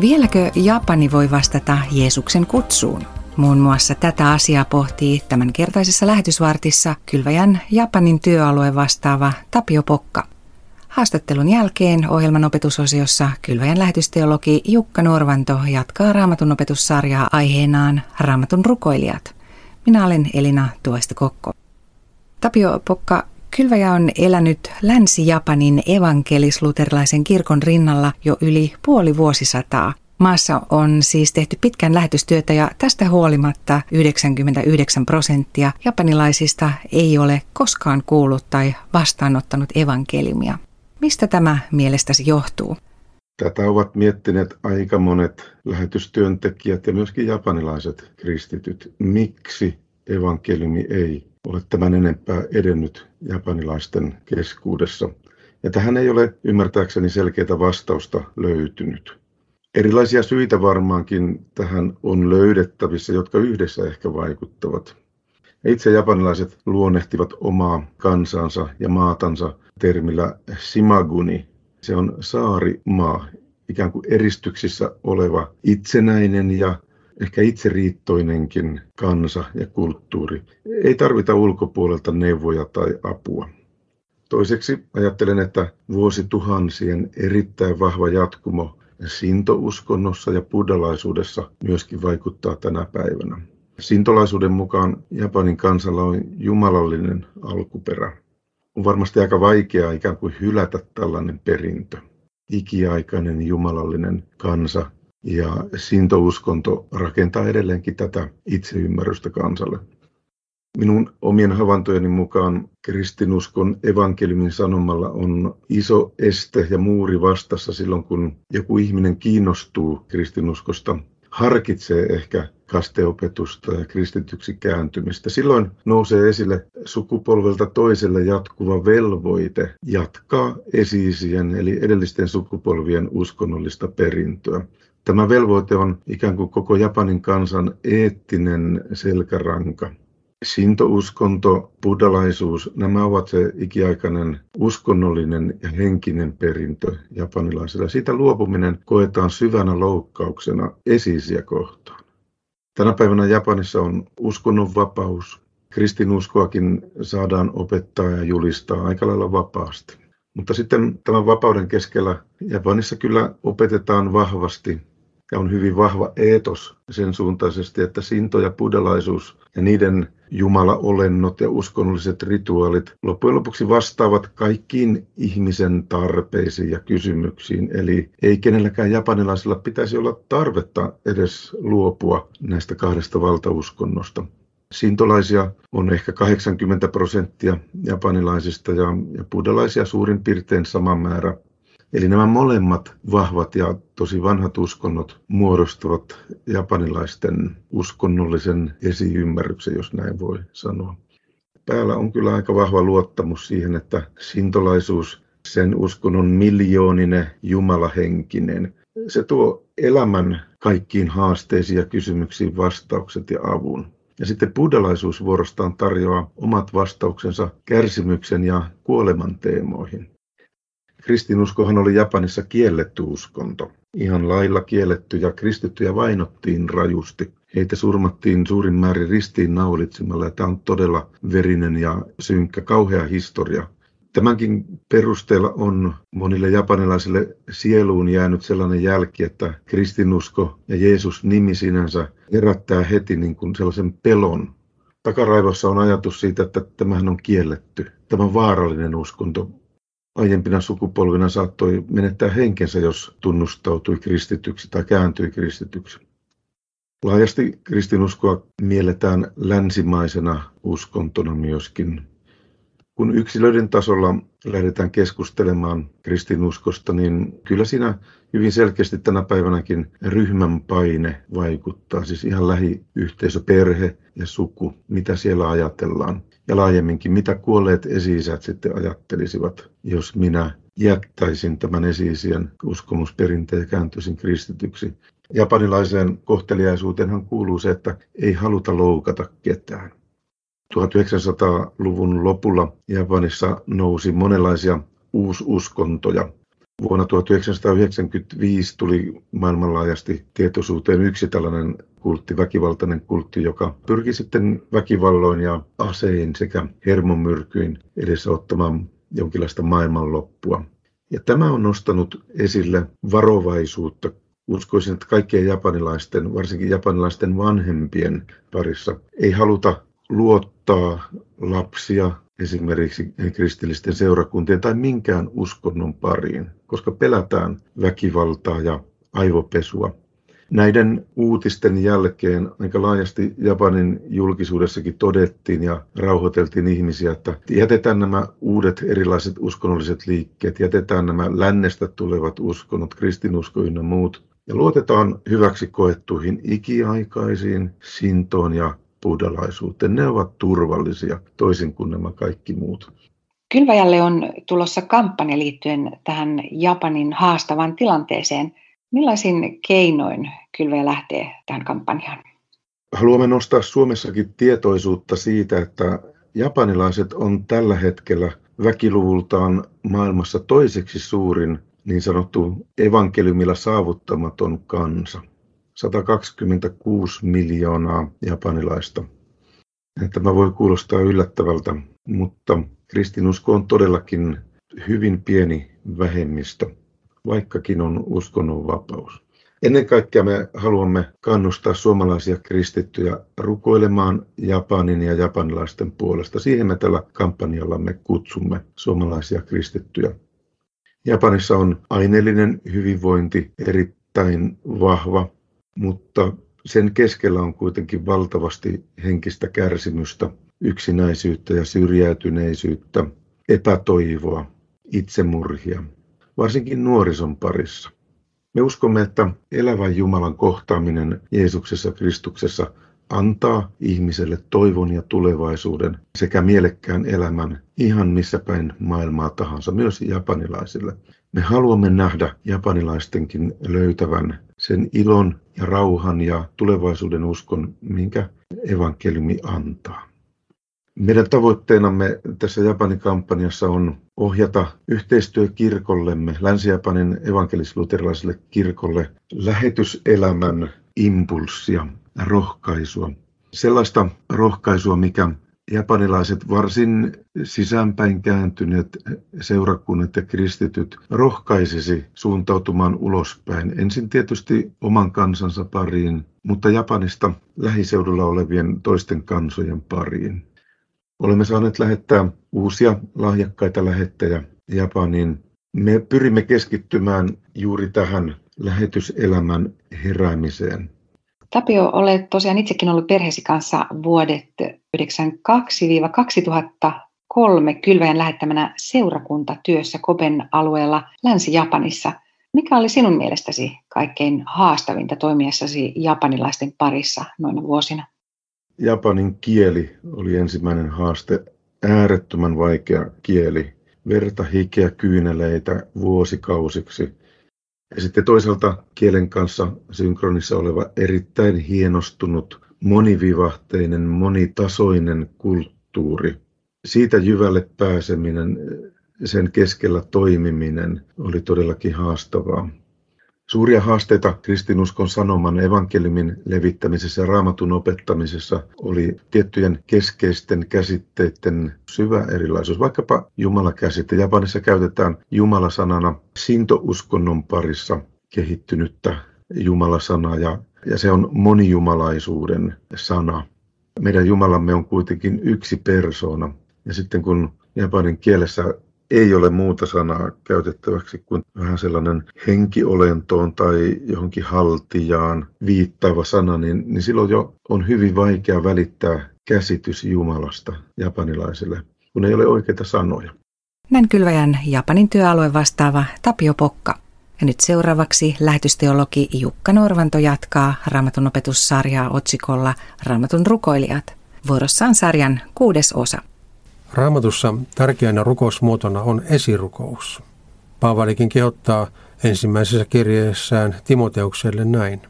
Vieläkö Japani voi vastata Jeesuksen kutsuun? Muun muassa tätä asiaa pohtii tämänkertaisessa lähetysvartissa Kylväjän Japanin työalue vastaava Tapio Pokka. Haastattelun jälkeen ohjelman opetusosiossa Kylväjän lähetysteologi Jukka Norvanto jatkaa raamatun opetussarjaa aiheenaan Raamatun rukoilijat. Minä olen Elina Tuoista Kokko. Tapio Pokka, Kylväjä on elänyt Länsi-Japanin evankelis-luterilaisen kirkon rinnalla jo yli puoli vuosisataa. Maassa on siis tehty pitkän lähetystyötä ja tästä huolimatta 99 prosenttia japanilaisista ei ole koskaan kuullut tai vastaanottanut evankeliumia. Mistä tämä mielestäsi johtuu? Tätä ovat miettineet aika monet lähetystyöntekijät ja myöskin japanilaiset kristityt. Miksi evankeliumi ei ole tämän enempää edennyt japanilaisten keskuudessa? Ja tähän ei ole ymmärtääkseni selkeää vastausta löytynyt. Erilaisia syitä varmaankin tähän on löydettävissä, jotka yhdessä ehkä vaikuttavat. Itse japanilaiset luonnehtivat omaa kansansa ja maatansa termillä simaguni. Se on saarimaa, ikään kuin eristyksissä oleva itsenäinen ja ehkä itseriittoinenkin kansa ja kulttuuri. Ei tarvita ulkopuolelta neuvoja tai apua. Toiseksi ajattelen, että vuosituhansien erittäin vahva jatkumo sintouskonnossa ja buddhalaisuudessa myöskin vaikuttaa tänä päivänä. Sintolaisuuden mukaan Japanin kansalla on jumalallinen alkuperä. On varmasti aika vaikeaa ikään kuin hylätä tällainen perintö. Ikiaikainen jumalallinen kansa ja sintouskonto rakentaa edelleenkin tätä itseymmärrystä kansalle. Minun omien havaintojeni mukaan kristinuskon evankeliumin sanomalla on iso este ja muuri vastassa silloin, kun joku ihminen kiinnostuu kristinuskosta, harkitsee ehkä kasteopetusta ja kristityksi kääntymistä. Silloin nousee esille sukupolvelta toiselle jatkuva velvoite jatkaa esiisien eli edellisten sukupolvien uskonnollista perintöä. Tämä velvoite on ikään kuin koko Japanin kansan eettinen selkäranka. Sintouskonto, buddhalaisuus, nämä ovat se ikiaikainen uskonnollinen ja henkinen perintö japanilaisilla. Siitä luopuminen koetaan syvänä loukkauksena esiisiä kohtaan. Tänä päivänä Japanissa on uskonnonvapaus. Kristinuskoakin saadaan opettaa ja julistaa aika lailla vapaasti. Mutta sitten tämän vapauden keskellä Japanissa kyllä opetetaan vahvasti ja on hyvin vahva eetos sen suuntaisesti, että sinto ja buddhalaisuus ja niiden jumalaolennot ja uskonnolliset rituaalit loppujen lopuksi vastaavat kaikkiin ihmisen tarpeisiin ja kysymyksiin. Eli ei kenelläkään japanilaisella pitäisi olla tarvetta edes luopua näistä kahdesta valtauskonnosta. Sintolaisia on ehkä 80 prosenttia japanilaisista ja, ja buddhalaisia suurin piirtein sama määrä. Eli nämä molemmat vahvat ja tosi vanhat uskonnot muodostavat japanilaisten uskonnollisen esiymmärryksen, jos näin voi sanoa. Päällä on kyllä aika vahva luottamus siihen, että sintolaisuus, sen uskonnon miljooninen jumalahenkinen, se tuo elämän kaikkiin haasteisiin ja kysymyksiin vastaukset ja avun. Ja sitten buddhalaisuus vuorostaan tarjoaa omat vastauksensa kärsimyksen ja kuoleman teemoihin. Kristinuskohan oli Japanissa kielletty uskonto. Ihan lailla kielletty ja kristittyjä vainottiin rajusti. Heitä surmattiin suurin määrin ristiin naulitsemalla ja tämä on todella verinen ja synkkä, kauhea historia. Tämänkin perusteella on monille japanilaisille sieluun jäänyt sellainen jälki, että kristinusko ja Jeesus nimi sinänsä herättää heti niin kuin sellaisen pelon. Takaraivossa on ajatus siitä, että tämähän on kielletty. Tämä vaarallinen uskonto aiempina sukupolvina saattoi menettää henkensä, jos tunnustautui kristityksi tai kääntyi kristityksi. Laajasti kristinuskoa mielletään länsimaisena uskontona myöskin. Kun yksilöiden tasolla lähdetään keskustelemaan kristinuskosta, niin kyllä siinä hyvin selkeästi tänä päivänäkin ryhmän paine vaikuttaa. Siis ihan lähiyhteisö, perhe ja suku, mitä siellä ajatellaan ja laajemminkin, mitä kuolleet esi sitten ajattelisivat, jos minä jättäisin tämän esi-isien uskomusperinteen ja kääntyisin kristityksi. Japanilaiseen kohteliaisuuteenhan kuuluu se, että ei haluta loukata ketään. 1900-luvun lopulla Japanissa nousi monenlaisia uususkontoja. Vuonna 1995 tuli maailmanlaajasti tietoisuuteen yksi tällainen kultti, väkivaltainen kultti, joka pyrki sitten väkivalloin ja asein sekä hermomyrkyin edesauttamaan jonkinlaista maailmanloppua. Ja tämä on nostanut esille varovaisuutta. Uskoisin, että kaikkien japanilaisten, varsinkin japanilaisten vanhempien parissa, ei haluta luottaa lapsia esimerkiksi kristillisten seurakuntien tai minkään uskonnon pariin, koska pelätään väkivaltaa ja aivopesua. Näiden uutisten jälkeen aika laajasti Japanin julkisuudessakin todettiin ja rauhoiteltiin ihmisiä, että jätetään nämä uudet erilaiset uskonnolliset liikkeet, jätetään nämä lännestä tulevat uskonnot, kristinusko ynnä muut, ja luotetaan hyväksi koettuihin ikiaikaisiin sintoon ja buddhalaisuuteen. Ne ovat turvallisia toisin kuin nämä kaikki muut. Kylväjälle on tulossa kampanja liittyen tähän Japanin haastavaan tilanteeseen – Millaisin keinoin Kylväjä lähtee tähän kampanjaan? Haluamme nostaa Suomessakin tietoisuutta siitä, että japanilaiset on tällä hetkellä väkiluvultaan maailmassa toiseksi suurin niin sanottu evankeliumilla saavuttamaton kansa. 126 miljoonaa japanilaista. Tämä voi kuulostaa yllättävältä, mutta kristinusko on todellakin hyvin pieni vähemmistö vaikkakin on uskonnonvapaus. Ennen kaikkea me haluamme kannustaa suomalaisia kristittyjä rukoilemaan Japanin ja japanilaisten puolesta. Siihen me tällä kampanjallamme kutsumme suomalaisia kristittyjä. Japanissa on aineellinen hyvinvointi erittäin vahva, mutta sen keskellä on kuitenkin valtavasti henkistä kärsimystä, yksinäisyyttä ja syrjäytyneisyyttä, epätoivoa, itsemurhia varsinkin nuorison parissa. Me uskomme, että elävän Jumalan kohtaaminen Jeesuksessa Kristuksessa antaa ihmiselle toivon ja tulevaisuuden sekä mielekkään elämän ihan missä päin maailmaa tahansa, myös japanilaisille. Me haluamme nähdä japanilaistenkin löytävän sen ilon ja rauhan ja tulevaisuuden uskon, minkä evankeliumi antaa. Meidän tavoitteenamme tässä Japanin kampanjassa on ohjata yhteistyökirkollemme, Länsi-Japanin evankelis-luterilaiselle kirkolle, lähetyselämän impulssia, rohkaisua. Sellaista rohkaisua, mikä japanilaiset varsin sisäänpäin kääntyneet seurakunnat ja kristityt rohkaisisi suuntautumaan ulospäin. Ensin tietysti oman kansansa pariin, mutta Japanista lähiseudulla olevien toisten kansojen pariin. Olemme saaneet lähettää uusia lahjakkaita lähettejä Japaniin. Me pyrimme keskittymään juuri tähän lähetyselämän heräämiseen. Tapio, olet tosiaan itsekin ollut perheesi kanssa vuodet 1992-2003 kylväjän lähettämänä seurakuntatyössä Kopen alueella Länsi-Japanissa. Mikä oli sinun mielestäsi kaikkein haastavinta toimiessasi japanilaisten parissa noina vuosina? Japanin kieli oli ensimmäinen haaste, äärettömän vaikea kieli, verta, hikeä, kyyneleitä vuosikausiksi. Ja sitten toisaalta kielen kanssa synkronissa oleva erittäin hienostunut, monivivahteinen, monitasoinen kulttuuri. Siitä jyvälle pääseminen, sen keskellä toimiminen oli todellakin haastavaa. Suuria haasteita kristinuskon sanoman evankeliumin levittämisessä ja raamatun opettamisessa oli tiettyjen keskeisten käsitteiden syvä erilaisuus. Vaikkapa Jumala-käsite. Japanissa käytetään Jumala-sanana sintouskonnon parissa kehittynyttä Jumala-sanaa ja, ja se on monijumalaisuuden sana. Meidän Jumalamme on kuitenkin yksi persona. Ja sitten kun japanin kielessä ei ole muuta sanaa käytettäväksi kuin vähän sellainen henkiolentoon tai johonkin haltijaan viittaava sana, niin, niin silloin jo on hyvin vaikea välittää käsitys Jumalasta japanilaisille, kun ei ole oikeita sanoja. Näin kylväjän Japanin työalue vastaava Tapio Pokka. Ja nyt seuraavaksi lähetysteologi Jukka Norvanto jatkaa Raamatun opetussarjaa otsikolla Raamatun rukoilijat. Vuorossa sarjan kuudes osa. Raamatussa tärkeänä rukousmuotona on esirukous. Paavalikin kehottaa ensimmäisessä kirjeessään Timoteukselle näin.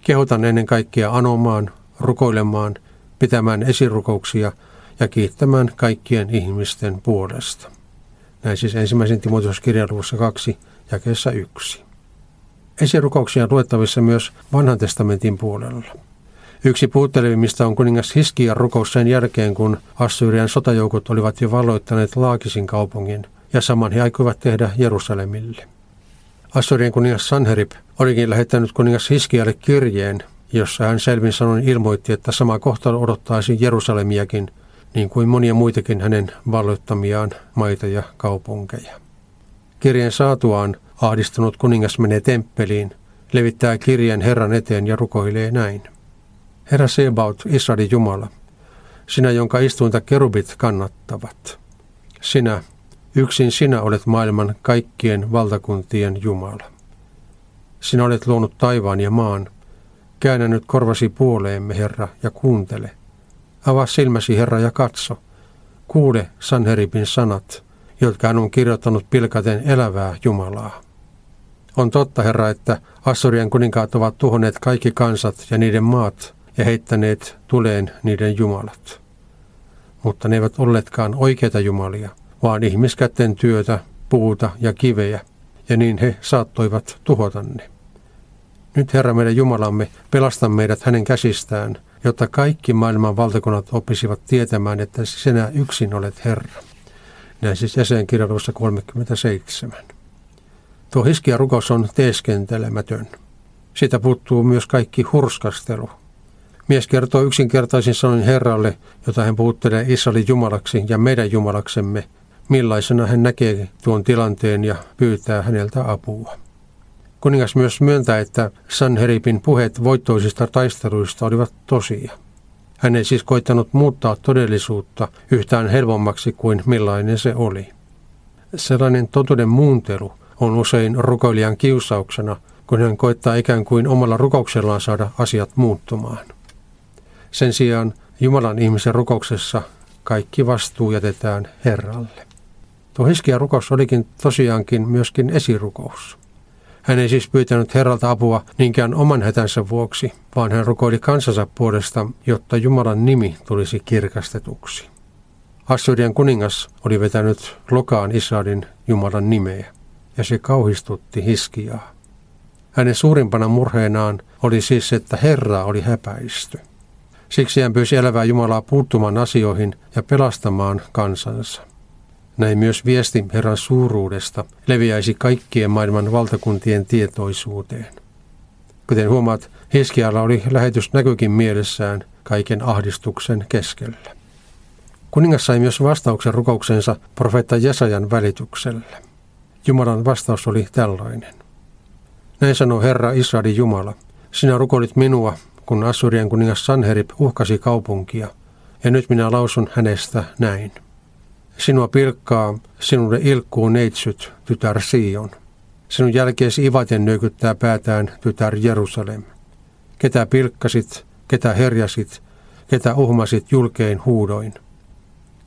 Kehotan ennen kaikkea anomaan, rukoilemaan, pitämään esirukouksia ja kiittämään kaikkien ihmisten puolesta. Näin siis ensimmäisen Timoteoskirjan luvussa 2, jakeessa 1. Esirukouksia on luettavissa myös vanhan testamentin puolella. Yksi puuttelevimmista on kuningas Hiskian rukous sen jälkeen, kun Assyrian sotajoukot olivat jo valloittaneet Laakisin kaupungin, ja saman he aikoivat tehdä Jerusalemille. Assyrian kuningas Sanherib olikin lähettänyt kuningas Hiskialle kirjeen, jossa hän selvin sanoin ilmoitti, että sama kohtalo odottaisi Jerusalemiakin, niin kuin monia muitakin hänen valloittamiaan maita ja kaupunkeja. Kirjeen saatuaan ahdistunut kuningas menee temppeliin, levittää kirjeen Herran eteen ja rukoilee näin. Herra Sebaut, Israelin Jumala, sinä, jonka istuinta kerubit kannattavat. Sinä, yksin sinä olet maailman kaikkien valtakuntien Jumala. Sinä olet luonut taivaan ja maan. Käännä nyt korvasi puoleemme, Herra, ja kuuntele. Avaa silmäsi, Herra, ja katso. Kuule Sanheribin sanat, jotka hän on kirjoittanut pilkaten elävää Jumalaa. On totta, Herra, että Assurian kuninkaat ovat tuhonneet kaikki kansat ja niiden maat ja heittäneet tuleen niiden jumalat. Mutta ne eivät olleetkaan oikeita jumalia, vaan ihmiskätten työtä, puuta ja kivejä, ja niin he saattoivat tuhota ne. Nyt Herra meidän Jumalamme, pelasta meidät hänen käsistään, jotta kaikki maailman valtakunnat oppisivat tietämään, että sinä yksin olet Herra. Näin siis jäsenkirjallisuudessa 37. Tuo hiskia rukous on teeskentelemätön. Siitä puuttuu myös kaikki hurskastelu. Mies kertoo yksinkertaisin sanoin Herralle, jota hän puuttelee Israelin jumalaksi ja meidän jumalaksemme, millaisena hän näkee tuon tilanteen ja pyytää häneltä apua. Kuningas myös myöntää, että Sanheripin puheet voittoisista taisteluista olivat tosia. Hän ei siis koittanut muuttaa todellisuutta yhtään helpommaksi kuin millainen se oli. Sellainen totuuden muuntelu on usein rukoilijan kiusauksena, kun hän koittaa ikään kuin omalla rukouksellaan saada asiat muuttumaan. Sen sijaan Jumalan ihmisen rukouksessa kaikki vastuu jätetään Herralle. Tuo Hiskia rukous olikin tosiaankin myöskin esirukous. Hän ei siis pyytänyt Herralta apua niinkään oman hätänsä vuoksi, vaan hän rukoili kansansa puolesta, jotta Jumalan nimi tulisi kirkastetuksi. Assyrian kuningas oli vetänyt lokaan Israelin Jumalan nimeä ja se kauhistutti Hiskiaa. Hänen suurimpana murheenaan oli siis, että Herra oli häpäisty. Siksi hän pyysi elävää Jumalaa puuttumaan asioihin ja pelastamaan kansansa. Näin myös viesti Herran suuruudesta leviäisi kaikkien maailman valtakuntien tietoisuuteen. Kuten huomaat, Hiskialla oli lähetys näkykin mielessään kaiken ahdistuksen keskellä. Kuningas sai myös vastauksen rukouksensa profeetta Jesajan välityksellä. Jumalan vastaus oli tällainen. Näin sanoi Herra Israelin Jumala, sinä rukoilit minua, kun Assyrian kuningas Sanherib uhkasi kaupunkia, ja nyt minä lausun hänestä näin. Sinua pilkkaa, sinulle ilkkuu neitsyt, tytär Sion. Sinun jälkeesi ivaten nyökyttää päätään, tytär Jerusalem. Ketä pilkkasit, ketä herjasit, ketä uhmasit julkein huudoin.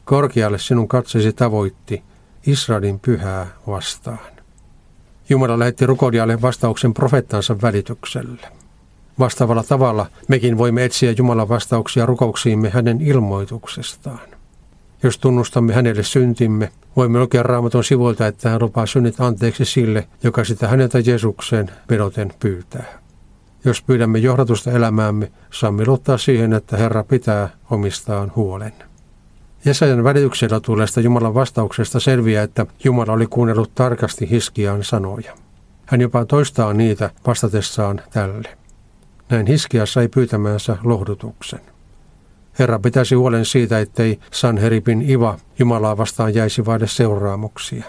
Korkealle sinun katsesi tavoitti, Israelin pyhää vastaan. Jumala lähetti rukodialle vastauksen profettansa välityksellä. Vastaavalla tavalla mekin voimme etsiä Jumalan vastauksia rukouksiimme hänen ilmoituksestaan. Jos tunnustamme hänelle syntimme, voimme lukea raamatun sivuilta, että hän lupaa synnit anteeksi sille, joka sitä häneltä Jeesukseen vedoten pyytää. Jos pyydämme johdatusta elämäämme, saamme luottaa siihen, että Herra pitää omistaan huolen. Jesajan välityksellä tulleesta Jumalan vastauksesta selviää, että Jumala oli kuunnellut tarkasti Hiskiaan sanoja. Hän jopa toistaa niitä vastatessaan tälle. Näin Hiskia sai pyytämänsä lohdutuksen. Herra pitäisi huolen siitä, ettei Sanheripin iva Jumalaa vastaan jäisi vaille seuraamuksia.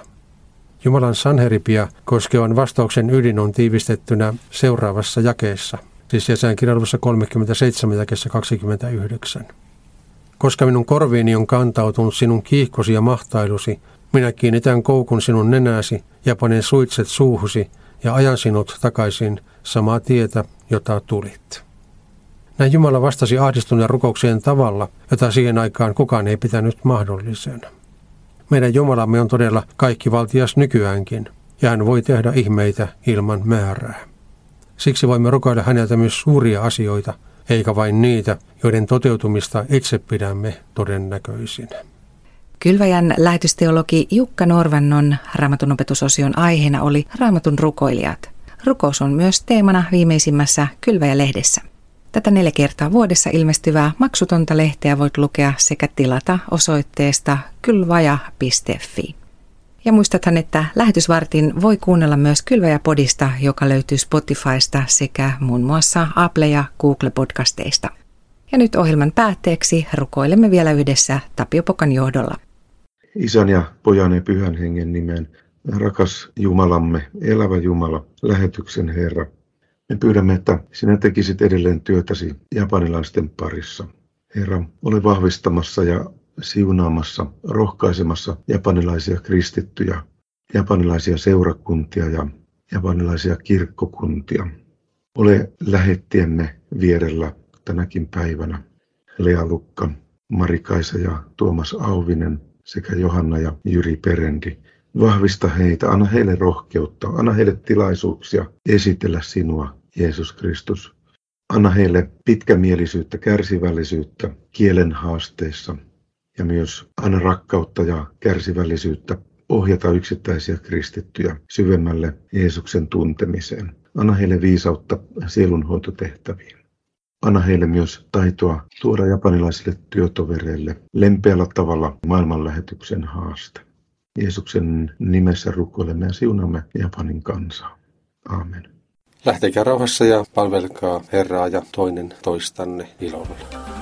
Jumalan Sanheripia koskevan vastauksen ydin on tiivistettynä seuraavassa jakeessa, siis jäsän kirjallisuudessa 37 jakeessa 29. Koska minun korviini on kantautunut sinun kiihkosi ja mahtailusi, minä kiinnitän koukun sinun nenäsi ja panen suitset suuhusi ja ajan sinut takaisin samaa tietä, jota tulit. Näin Jumala vastasi ahdistuneen rukoukseen tavalla, jota siihen aikaan kukaan ei pitänyt mahdollisena. Meidän Jumalamme on todella kaikki valtias nykyäänkin, ja hän voi tehdä ihmeitä ilman määrää. Siksi voimme rukoilla häneltä myös suuria asioita, eikä vain niitä, joiden toteutumista itse pidämme todennäköisinä. Kylväjän lähetysteologi Jukka Norvannon raamatun opetusosion aiheena oli raamatun rukoilijat. Rukous on myös teemana viimeisimmässä Kylväjä-lehdessä. Tätä neljä kertaa vuodessa ilmestyvää maksutonta lehteä voit lukea sekä tilata osoitteesta kylvaja.fi. Ja muistathan, että lähetysvartin voi kuunnella myös Kylväjä-podista, joka löytyy Spotifysta sekä muun muassa Apple- ja Google-podcasteista. Ja nyt ohjelman päätteeksi rukoilemme vielä yhdessä Tapio Pokan johdolla. Isän ja pojan ja pyhän hengen nimeen, rakas Jumalamme, elävä Jumala, lähetyksen Herra, me pyydämme, että sinä tekisit edelleen työtäsi japanilaisten parissa. Herra, ole vahvistamassa ja siunaamassa, rohkaisemassa japanilaisia kristittyjä, japanilaisia seurakuntia ja japanilaisia kirkkokuntia. Ole lähettiemme vierellä tänäkin päivänä. Lea Lukka, Marikaisa ja Tuomas Auvinen sekä Johanna ja Jyri Perendi. Vahvista heitä, anna heille rohkeutta, anna heille tilaisuuksia esitellä sinua, Jeesus Kristus. Anna heille pitkämielisyyttä, kärsivällisyyttä kielen haasteissa ja myös anna rakkautta ja kärsivällisyyttä ohjata yksittäisiä kristittyjä syvemmälle Jeesuksen tuntemiseen. Anna heille viisautta sielunhoitotehtäviin. Anna heille myös taitoa tuoda japanilaisille työtovereille lempeällä tavalla maailmanlähetyksen haaste. Jeesuksen nimessä rukoilemme ja siunamme Japanin kansaa. Amen. Lähtekää rauhassa ja palvelkaa Herraa ja toinen toistanne ilolla.